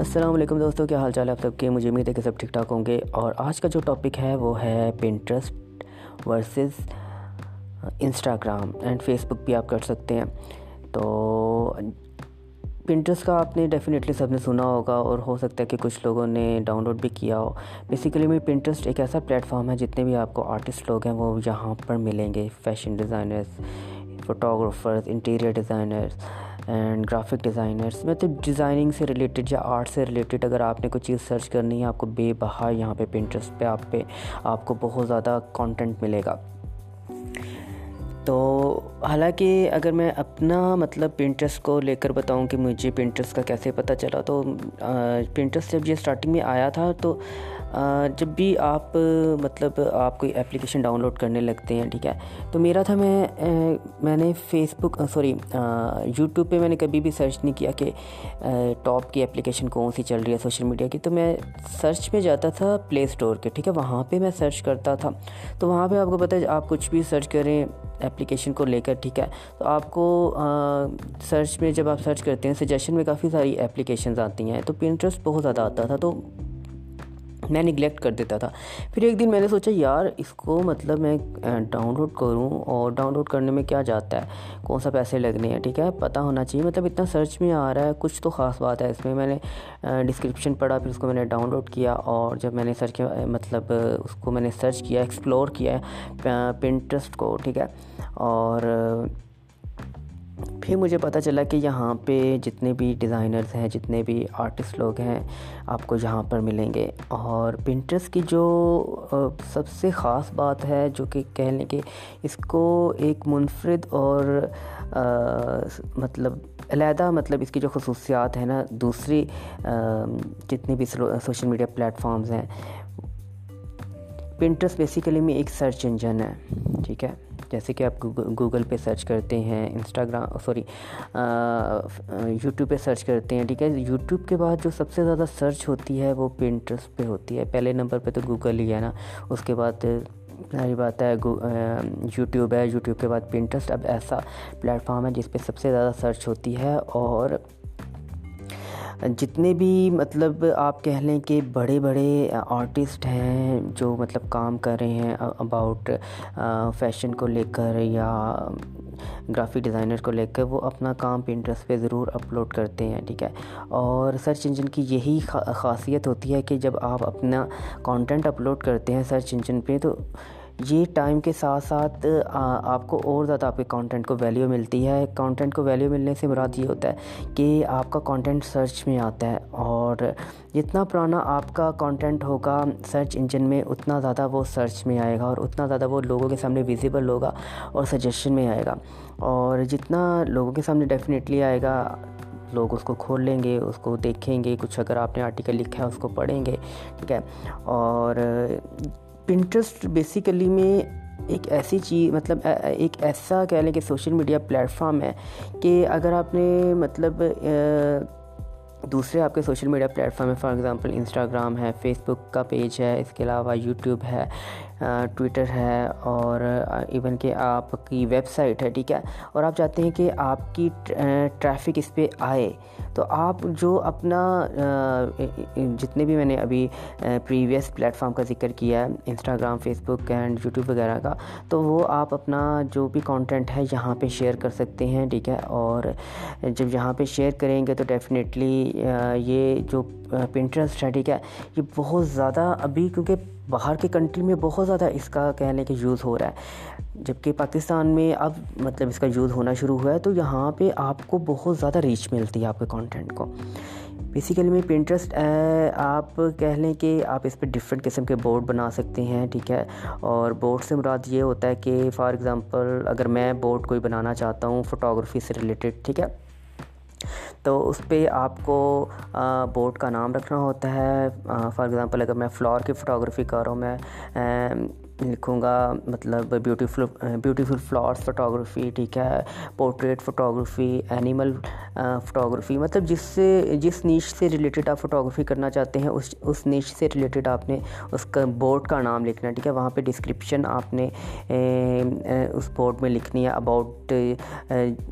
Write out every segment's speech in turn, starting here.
السلام علیکم دوستوں کیا حال چال ہے آپ سب کے؟ مجھے امید ہے کہ سب ٹھیک ٹھاک ہوں گے۔ اور آج کا جو ٹاپک ہے وہ ہے Pinterest versus Instagram and Facebook بھی آپ کر سکتے ہیں۔ تو پنٹرس کا آپ نے ڈیفینیٹلی سب نے سنا ہوگا اور ہو سکتا ہے کہ کچھ لوگوں نے ڈاؤن لوڈ بھی کیا ہو۔ بیسیکلی میں پنٹرسٹ ایک ایسا پلیٹ فارم ہے جتنے بھی آپ کو آرٹسٹ لوگ ہیں وہ یہاں پر ملیں گے۔ Fashion designers photographers interior designers and graphic designers مطلب ڈیزائننگ سے ریلیٹڈ یا آرٹ سے ریلیٹڈ اگر آپ نے کوئی چیز سرچ کرنی ہے، آپ کو بے بہا یہاں پہ پنٹرسٹ پہ، آپ پہ آپ کو بہت زیادہ کانٹینٹ ملے گا۔ تو حالانکہ اگر میں اپنا مطلب پنٹرس کو لے کر بتاؤں کہ مجھے پنٹرس کا کیسے پتہ چلا، تو پنٹرس جب یہ اسٹارٹنگ میں آیا تھا تو جب بھی آپ مطلب آپ کوئی اپلیکیشن ڈاؤن لوڈ کرنے لگتے ہیں، ٹھیک ہے؟ تو میرا تھا، میں میں نے فیس بک سوری یوٹیوب پہ میں نے کبھی بھی سرچ نہیں کیا کہ ٹاپ کی اپلیکیشن کون سی چل رہی ہے سوشل میڈیا کی۔ تو میں سرچ میں جاتا تھا پلے اسٹور کے، ٹھیک ہے؟ وہاں پہ میں سرچ کرتا تھا۔ تو وہاں پہ آپ کو پتہ ہے، آپ کچھ بھی سرچ کریں اپلیکیشن کو لے کر، ٹھیک ہے؟ تو آپ کو سرچ میں جب آپ سرچ کرتے ہیں سجیشن میں کافی ساری اپلیکیشنز آتی ہیں، تو پینٹرسٹ بہت زیادہ آتا تھا، تو میں نگلیکٹ کر دیتا تھا۔ پھر ایک دن میں نے سوچا، یار، اس کو مطلب میں ڈاؤن لوڈ کروں اور ڈاؤن لوڈ کرنے میں کیا جاتا ہے؟ کون سا پیسے لگنے ہیں؟ ٹھیک ہے، پتہ ہونا چاہیے۔ مطلب اتنا سرچ میں آ رہا ہے، کچھ تو خاص بات ہے۔ اس میں میں نے ڈسکرپشن پڑھا، پھر اس کو میں نے ڈاؤن لوڈ کیا اور جب میں نے سرچ کیا مطلب اس کو میں نے سرچ کیا ایکسپلور کیا ہے پنٹرسٹ کو، ٹھیک ہے۔ اور پھر مجھے پتہ چلا کہ یہاں پہ جتنے بھی ڈیزائنرز ہیں، جتنے بھی آرٹسٹ لوگ ہیں، آپ کو یہاں پر ملیں گے۔ اور پنٹرس کی جو سب سے خاص بات ہے، جو کہ کہہ لیں کہ اس کو ایک منفرد اور مطلب علیحدہ مطلب اس کی جو خصوصیات ہیں نا، دوسری جتنی بھی سوشل میڈیا پلیٹفارمز ہیں پنٹرس بیسیکلی میں ایک سرچ انجن ہے، ٹھیک ہے؟ جیسے کہ آپ گوگل پہ سرچ کرتے ہیں انسٹاگرام سوری یوٹیوب پہ سرچ کرتے ہیں، ٹھیک ہے؟ یوٹیوب کے بعد جو سب سے زیادہ سرچ ہوتی ہے وہ پنٹرس پہ ہوتی ہے۔ پہلے نمبر پہ تو گوگل ہی ہے نا۔ اس کے بعد ساری بات ہے یوٹیوب ہے۔ یوٹیوب کے بعد پنٹرسٹ اب ایسا پلیٹفارم ہے جس پہ سب سے زیادہ سرچ ہوتی ہے اور جتنے بھی مطلب آپ کہہ لیں کہ بڑے بڑے آرٹسٹ ہیں جو مطلب کام کر رہے ہیں اباؤٹ فیشن کو لے کر یا گرافک ڈیزائنر کو لے کر وہ اپنا کام پنٹرس پہ ضرور اپلوڈ کرتے ہیں، ٹھیک ہے؟ اور سرچ انجن کی یہی خاصیت ہوتی ہے کہ جب آپ اپنا کانٹینٹ اپلوڈ کرتے ہیں سرچ انجن پہ تو یہ ٹائم کے ساتھ ساتھ آپ کو اور زیادہ آپ کے کانٹینٹ کو ویلیو ملتی ہے۔ کانٹینٹ کو ویلیو ملنے سے مراد یہ ہوتا ہے کہ آپ کا کانٹینٹ سرچ میں آتا ہے اور جتنا پرانا آپ کا کانٹینٹ ہوگا سرچ انجن میں، اتنا زیادہ وہ سرچ میں آئے گا اور اتنا زیادہ وہ لوگوں کے سامنے ویزیبل ہوگا اور سجیشن میں آئے گا۔ اور جتنا لوگوں کے سامنے ڈیفینیٹلی آئے گا، لوگ اس کو کھول لیں گے، اس کو دیکھیں گے۔ کچھ اگر آپ نے آرٹیکل لکھا ہے، اس کو پڑھیں گے، ٹھیک ہے؟ اور پنٹرسٹ بیسیکلی میں ایک ایسی چیز مطلب ایک ایسا کہہ لیں کہ سوشل میڈیا پلیٹفارم ہے کہ اگر آپ نے مطلب دوسرے آپ کے سوشل میڈیا پلیٹفارم ہے فار ایگزامپل انسٹاگرام ہے فیس بک کا پیج ہے، اس کے علاوہ یوٹیوب ہے ٹویٹر ہے، اور ایون کہ آپ کی ویب سائٹ ہے، ٹھیک ہے؟ اور آپ چاہتے ہیں کہ آپ کی ٹریفک اس پہ آئے، تو آپ جو اپنا جتنے بھی میں نے ابھی پریویس پلیٹفارم کا ذکر کیا ہے، Instagram Facebook and YouTube وغیرہ کا، تو وہ آپ اپنا جو بھی کانٹینٹ ہے یہاں پہ شیئر کر سکتے ہیں، ٹھیک ہے؟ اور جب یہاں پہ شیئر کریں گے تو ڈیفینیٹلی یہ جو پنٹرسٹ ہے ٹھیک ہے، یہ بہت زیادہ ابھی کیونکہ باہر کے کنٹری میں بہت زیادہ اس کا کہہ لیں کہ یوز ہو رہا ہے۔ جبکہ پاکستان میں اب مطلب اس کا یوز ہونا شروع ہوا ہے، تو یہاں پہ آپ کو بہت زیادہ ریچ ملتی ہے آپ کے کانٹینٹ کو۔ بیسیکلی میں پنٹرسٹ آپ کہہ لیں کہ آپ اس پہ ڈفرینٹ قسم کے بورڈ بنا سکتے ہیں، ٹھیک ہے؟ اور بورڈ سے مراد یہ ہوتا ہے کہ فار ایگزامپل اگر میں بورڈ کوئی بنانا چاہتا ہوں فوٹوگرافی سے ریلیٹڈ ٹھیک ہے؟ تو اس پہ آپ کو بورڈ کا نام رکھنا ہوتا ہے۔ فار ایگزامپل اگر میں فلور کی فوٹوگرافی کر رہا ہوں، میں لکھوں گا مطلب بیوٹیفل بیوٹیفل فلاورس فوٹوگرافی ٹھیک ہے پورٹریٹ فوٹوگرافی اینیمل فوٹوگرافی مطلب جس سے، جس نیچ سے ریلیٹڈ آپ فوٹوگرافی کرنا چاہتے ہیں، اس اس نیچ سے ریلیٹڈ آپ نے اس کا بورڈ کا نام لکھنا ہے، ٹھیک ہے۔ وہاں پہ ڈسکرپشن آپ نے اس بورڈ میں لکھنی ہے اباؤٹ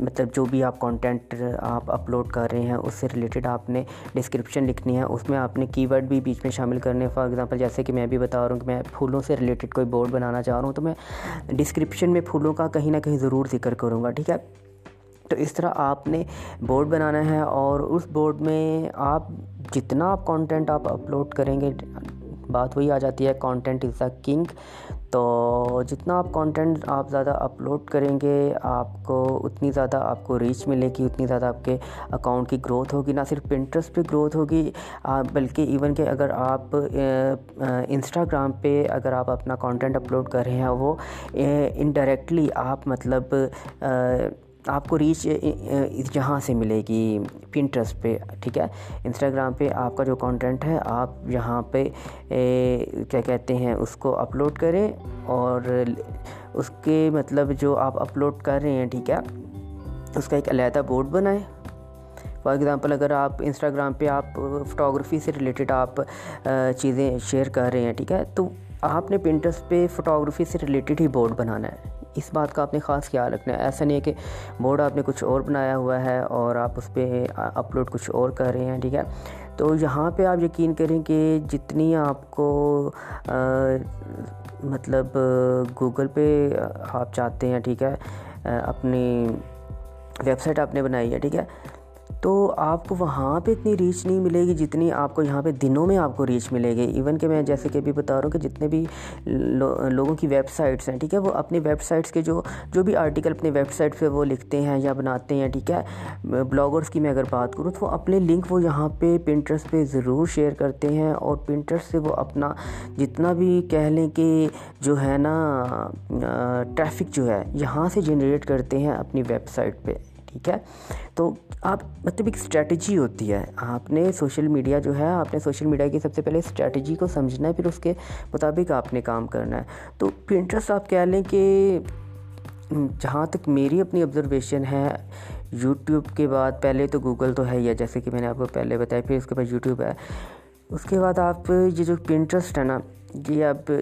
مطلب جو بھی آپ کانٹینٹ آپ اپلوڈ کر رہے ہیں، اس سے ریلیٹڈ آپ نے ڈسکرپشن لکھنی ہے، اس میں آپ نے کی ورڈ بھی بیچ میں شامل کرنے فار ایگزامپل جیسے کہ میں بھی بتا رہا ہوں کہ میں پھولوں سے ریلیٹڈ کوئی بورڈ بنانا چاہ رہا ہوں، تو میں ڈسکرپشن میں پھولوں کا کہیں نہ کہیں ضرور ذکر کروں گا، ٹھیک ہے؟ تو اس طرح آپ نے بورڈ بنانا ہے اور اس بورڈ میں آپ جتنا آپ کانٹینٹ آپ اپلوڈ کریں گے، بات وہی آ جاتی ہے کانٹینٹ از دا کنگ تو جتنا آپ کانٹینٹ آپ زیادہ اپلوڈ کریں گے، آپ کو اتنی زیادہ آپ کو ریچ ملے گی، اتنی زیادہ آپ کے اکاؤنٹ کی گروتھ ہوگی، نہ صرف پنٹرسٹ پہ گروتھ ہوگی بلکہ ایون کہ اگر آپ انسٹاگرام پہ اگر آپ اپنا کانٹینٹ اپلوڈ کر رہے ہیں، وہ انڈائریکٹلی آپ مطلب آپ کو ریچ جہاں سے ملے گی پنٹرسٹ پہ، ٹھیک ہے؟ انسٹاگرام پہ آپ کا جو کانٹینٹ ہے، آپ یہاں پہ کیا کہتے ہیں، اس کو اپلوڈ کریں اور اس کے مطلب جو آپ اپلوڈ کر رہے ہیں، ٹھیک ہے؟ اس کا ایک علیحدہ بورڈ بنائیں۔ فار ایگزامپل اگر آپ انسٹاگرام پہ آپ فوٹوگرافی سے ریلیٹڈ آپ چیزیں شیئر کر رہے ہیں، ٹھیک ہے؟ تو آپ نے پنٹرسٹ پہ فوٹوگرافی سے ریلیٹڈ ہی بورڈ بنانا ہے۔ اس بات کا آپ نے خاص خیال رکھنا ہے۔ ایسا نہیں ہے کہ بورڈ آپ نے کچھ اور بنایا ہوا ہے اور آپ اس پہ اپلوڈ کچھ اور کر رہے ہیں، ٹھیک ہے؟ تو یہاں پہ آپ یقین کریں کہ جتنی آپ کو مطلب گوگل پہ آپ چاہتے ہیں، ٹھیک ہے؟ اپنی ویب سائٹ آپ نے بنائی ہے، ٹھیک ہے؟ تو آپ کو وہاں پہ اتنی ریچ نہیں ملے گی جتنی آپ کو یہاں پہ دنوں میں آپ کو ریچ ملے گی. ایون کہ میں جیسے کہ ابھی بتا رہا ہوں کہ جتنے بھی لوگوں کی ویب سائٹس ہیں، ٹھیک ہے؟ وہ اپنی ویب سائٹس کے جو جو بھی آرٹیکل اپنی ویب سائٹ پہ وہ لکھتے ہیں یا بناتے ہیں، ٹھیک ہے؟ بلاگرس کی میں اگر بات کروں تو وہ اپنے لنک وہ یہاں پہ پرنٹرس پہ ضرور شیئر کرتے ہیں اور پرنٹرس سے وہ اپنا جتنا بھی کہہ لیں کہ جو ہے نا ٹریفک جو ہے، یہاں سے جنریٹ کرتے ہیں اپنی ویب سائٹ پہ. ٹھیک ہے؟ تو آپ مطلب ایک اسٹریٹجی ہوتی ہے۔ آپ نے سوشل میڈیا جو ہے، آپ نے سوشل میڈیا کی سب سے پہلے اسٹریٹجی کو سمجھنا ہے، پھر اس کے مطابق آپ نے کام کرنا ہے۔ تو پرنٹرس آپ کہہ لیں کہ جہاں تک میری اپنی آبزرویشن ہے یوٹیوب کے بعد پہلے تو گوگل تو ہے ہی ہے، جیسے کہ میں نے آپ کو پہلے بتایا، پھر اس کے بعد یوٹیوب ہے۔ اس کے بعد آپ یہ جو پرنٹرسٹ ہے نا، یہ اب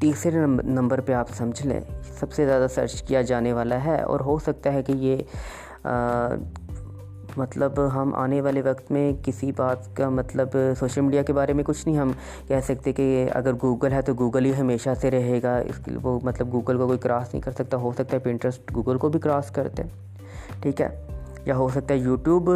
تیسرے نمبر پہ آپ سمجھ لیں۔ سب سے زیادہ سرچ کیا جانے والا ہے اور ہو سکتا ہے کہ یہ مطلب ہم آنے والے وقت میں کسی بات کا مطلب سوشل میڈیا کے بارے میں کچھ نہیں ہم کہہ سکتے کہ اگر گوگل ہے تو گوگل ہی ہمیشہ سے رہے گا، اس وہ مطلب گوگل کو کوئی کراس نہیں کر سکتا، ہو سکتا ہے پنٹرسٹ گوگل کو بھی کراس کرتے، ٹھیک ہے، یا ہو سکتا ہے یوٹیوب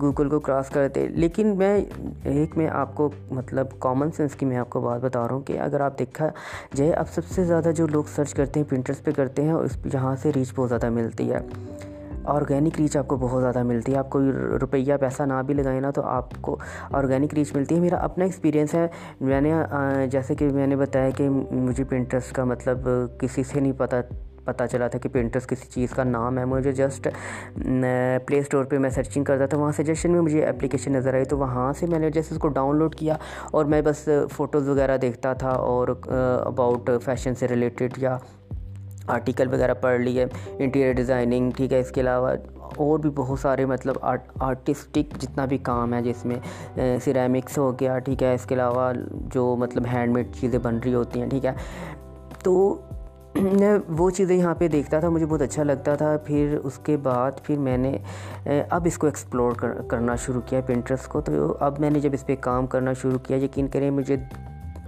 گوگل کو کراس کرتے۔ لیکن میں ایک میں آپ کو مطلب کامن سینس کی میں آپ کو بات بتا رہا ہوں کہ اگر آپ دیکھا جائے، اب سب سے زیادہ جو لوگ سرچ کرتے ہیں پرنٹرس پہ کرتے ہیں اس یہاں سے ریچ بہت زیادہ ملتی ہے۔ آرگینک ریچ آپ کو بہت زیادہ ملتی ہے۔ آپ کوئی روپیہ پیسہ نہ بھی لگائیں نا تو آپ کو آرگینک ریچ ملتی ہے۔ میرا اپنا ایکسپیرینس ہے۔ میں نے جیسے کہ میں نے بتایا کہ مجھے پرنٹرس کا مطلب کسی سے نہیں پتہ پتہ چلا تھا کہ پرنٹرس کسی چیز کا نام ہے۔ مجھے جسٹ پلے اسٹور پہ میں سرچنگ کرتا تھا۔ وہاں سجیشن میں مجھے اپلیکیشن نظر آئی تو وہاں سے میں نے جیسے اس کو ڈاؤن لوڈ کیا اور میں بس فوٹوز وغیرہ دیکھتا تھا اور اباؤٹ فیشن سے ریلیٹڈ یا آرٹیکل وغیرہ پڑھ لیے انٹیریئر ڈیزائننگ، ٹھیک ہے، اس کے علاوہ اور بھی بہت سارے مطلب آرٹ آرٹسٹک جتنا بھی کام ہے، جس میں سیرامکس ہو گیا، ٹھیک ہے، اس کے علاوہ جو مطلب ہینڈ میڈ چیزیں بن رہی ہوتی ہیں، ٹھیک ہے۔ تو میں وہ چیزیں یہاں پہ دیکھتا تھا، مجھے بہت اچھا لگتا تھا۔ پھر اس کے بعد پھر میں نے اب اس کو ایکسپلور کرنا شروع کیا پنٹرس کو۔ تو اب میں نے جب اس پہ کام کرنا شروع کیا، یقین کریں مجھے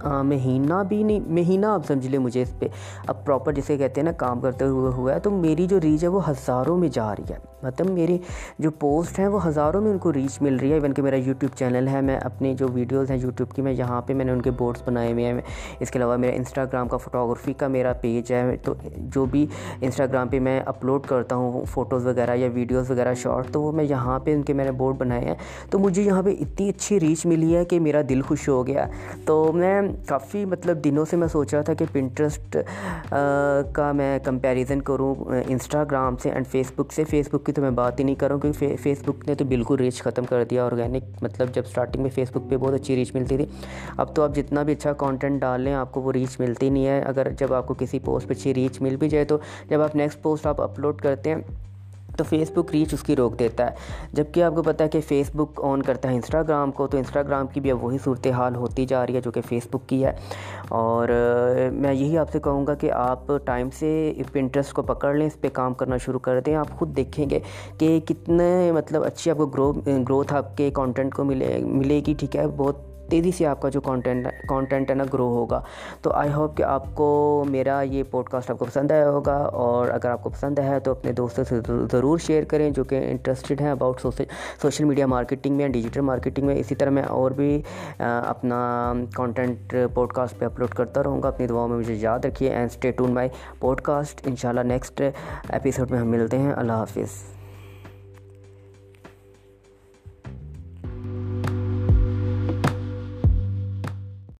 مہینہ بھی نہیں، مہینہ آپ سمجھ لیں مجھے اس پہ۔ اب پراپر جسے کہتے ہیں نا، کام کرتے ہوئے ہوا ہے، تو میری جو ریچ ہے وہ ہزاروں میں جا رہی ہے۔ مطلب میری جو پوسٹ ہیں وہ ہزاروں میں ان کو ریچ مل رہی ہے۔ ایون کہ میرا یوٹیوب چینل ہے، میں اپنی جو ویڈیوز ہیں یوٹیوب کی، میں یہاں پہ میں نے ان کے بورڈس بنائے ہوئے ہیں۔ اس کے علاوہ میرا انسٹاگرام کا فوٹوگرافی کا میرا پیج ہے۔ تو جو بھی انسٹاگرام پہ میں اپلوڈ کرتا ہوں فوٹوز وغیرہ یا ویڈیوز وغیرہ شارٹ تو وہ میں یہاں پہ ان کے میں نے بورڈ بنائے ہیں۔ تو مجھے یہاں پہ اتنی اچھی ریچ ملی ہے کہ میرا دل خوش ہو گیا۔ تو میں کافی مطلب دنوں سے میں سوچ رہا تھا کہ پنٹرسٹ کا میں کمپیریزن کروں انسٹاگرام سے اینڈ فیس بک سے۔ فیس بک کی تو میں بات ہی نہیں کروں کیونکہ فیس بک نے تو بالکل ریچ ختم کر دیا۔ آرگینک مطلب جب سٹارٹنگ میں فیس بک پہ بہت اچھی ریچ ملتی تھی۔ اب تو آپ جتنا بھی اچھا کانٹینٹ ڈال لیں، آپ کو وہ ریچ ملتی نہیں ہے۔ اگر جب آپ کو کسی پوسٹ پہ اچھی ریچ مل بھی جائے تو جب آپ نیکسٹ پوسٹ آپ اپلوڈ کرتے ہیں تو فیس بک ریچ اس کی روک دیتا ہے۔ جبکہ آپ کو پتہ ہے کہ فیس بک آن کرتا ہے انسٹاگرام کو، تو انسٹاگرام کی بھی اب وہی صورتحال ہوتی جا رہی ہے جو کہ فیس بک کی ہے۔ اور میں یہی آپ سے کہوں گا کہ آپ ٹائم سے پنٹرسٹ کو پکڑ لیں، اس پہ کام کرنا شروع کر دیں۔ آپ خود دیکھیں گے کہ کتنے مطلب اچھی آپ کو گرو گروتھ آپ کے کانٹینٹ کو ملے ملے گی، ٹھیک ہے؟ بہت تیزی سے آپ کا جو کانٹینٹ کانٹینٹ ہے نا گرو ہوگا۔ تو آئی ہوپ کہ آپ کو میرا یہ پوڈ کاسٹ آپ کو پسند آیا ہوگا اور اگر آپ کو پسند ہے تو اپنے دوستوں سے ضرور شیئر کریں جو کہ انٹرسٹڈ ہیں اباؤٹ سوشل میڈیا مارکیٹنگ میں ڈیجیٹل مارکیٹنگ میں۔ اسی طرح میں اور بھی اپنا کانٹینٹ پوڈ کاسٹ پہ اپلوڈ کرتا رہوں گا۔ اپنی دعاؤں میں مجھے یاد رکھیے and stay tuned my podcast ان شاء اللہ نیکسٹ ایپیسوڈ میں ہم ملتے ہیں۔ اللہ حافظ۔